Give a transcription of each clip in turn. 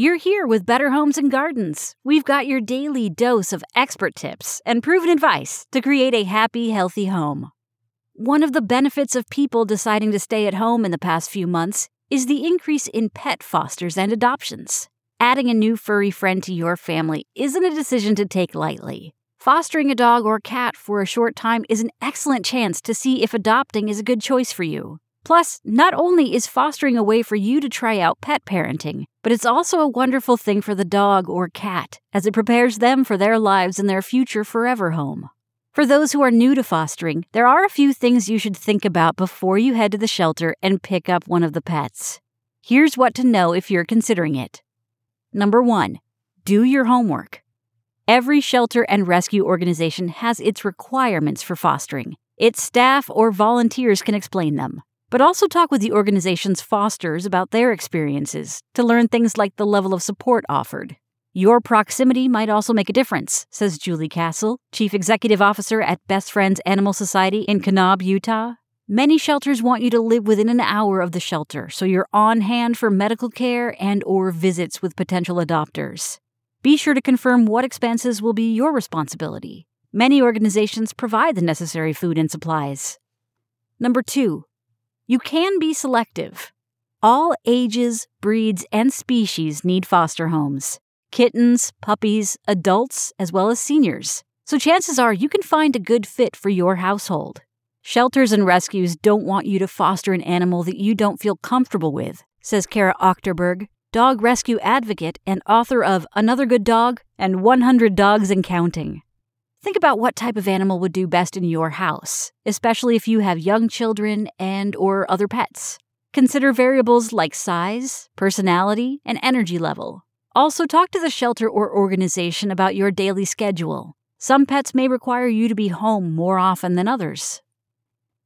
You're here with Better Homes and Gardens. We've got your daily dose of expert tips and proven advice to create a happy, healthy home. One of the benefits of people deciding to stay at home in the past few months is the increase in pet fosters and adoptions. Adding a new furry friend to your family isn't a decision to take lightly. Fostering a dog or cat for a short time is an excellent chance to see if adopting is a good choice for you. Plus, not only is fostering a way for you to try out pet parenting, but it's also a wonderful thing for the dog or cat as it prepares them for their lives and their future forever home. For those who are new to fostering, there are a few things you should think about before you head to the shelter and pick up one of the pets. Here's what to know if you're considering it. Number one, do your homework. Every shelter and rescue organization has its requirements for fostering. Its staff or volunteers can explain them. But also talk with the organization's fosters about their experiences to learn things like the level of support offered. Your proximity might also make a difference, says Julie Castle, Chief Executive Officer at Best Friends Animal Society in Kanab, Utah. Many shelters want you to live within an hour of the shelter, so you're on hand for medical care and or visits with potential adopters. Be sure to confirm what expenses will be your responsibility. Many organizations provide the necessary food and supplies. Number 2, you can be selective. All ages, breeds, and species need foster homes kittens, puppies, adults, as well as seniors. So chances are you can find a good fit for your household. Shelters and rescues don't want you to foster an animal that you don't feel comfortable with, says Cara Achterberg, dog rescue advocate and author of Another Good Dog and 100 Dogs and Counting. Think about what type of animal would do best in your house, especially if you have young children and or other pets. Consider variables like size, personality, and energy level. Also talk to the shelter or organization about your daily schedule. Some pets may require you to be home more often than others.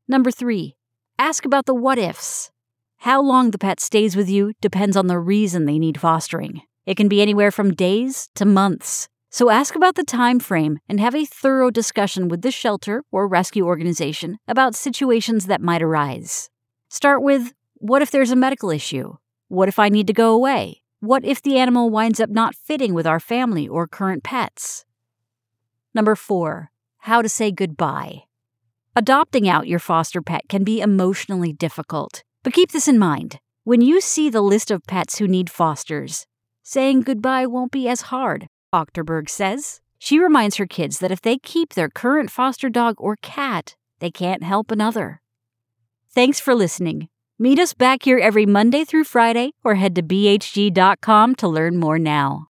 Number 3. Ask about the what ifs. How long the pet stays with you depends on the reason they need fostering. It can be anywhere from days to months. So ask about the time frame and have a thorough discussion with the shelter or rescue organization about situations that might arise. Start with what if there's a medical issue? What if I need to go away? What if the animal winds up not fitting with our family or current pets? Number 4. How to say goodbye. Adopting out your foster pet can be emotionally difficult, but keep this in mind. When you see the list of pets who need fosters, saying goodbye won't be as hard Achterberg says. She reminds her kids that if they keep their current foster dog or cat, they can't help another. Thanks for listening. Meet us back here every Monday through Friday or head to bhg.com to learn more now.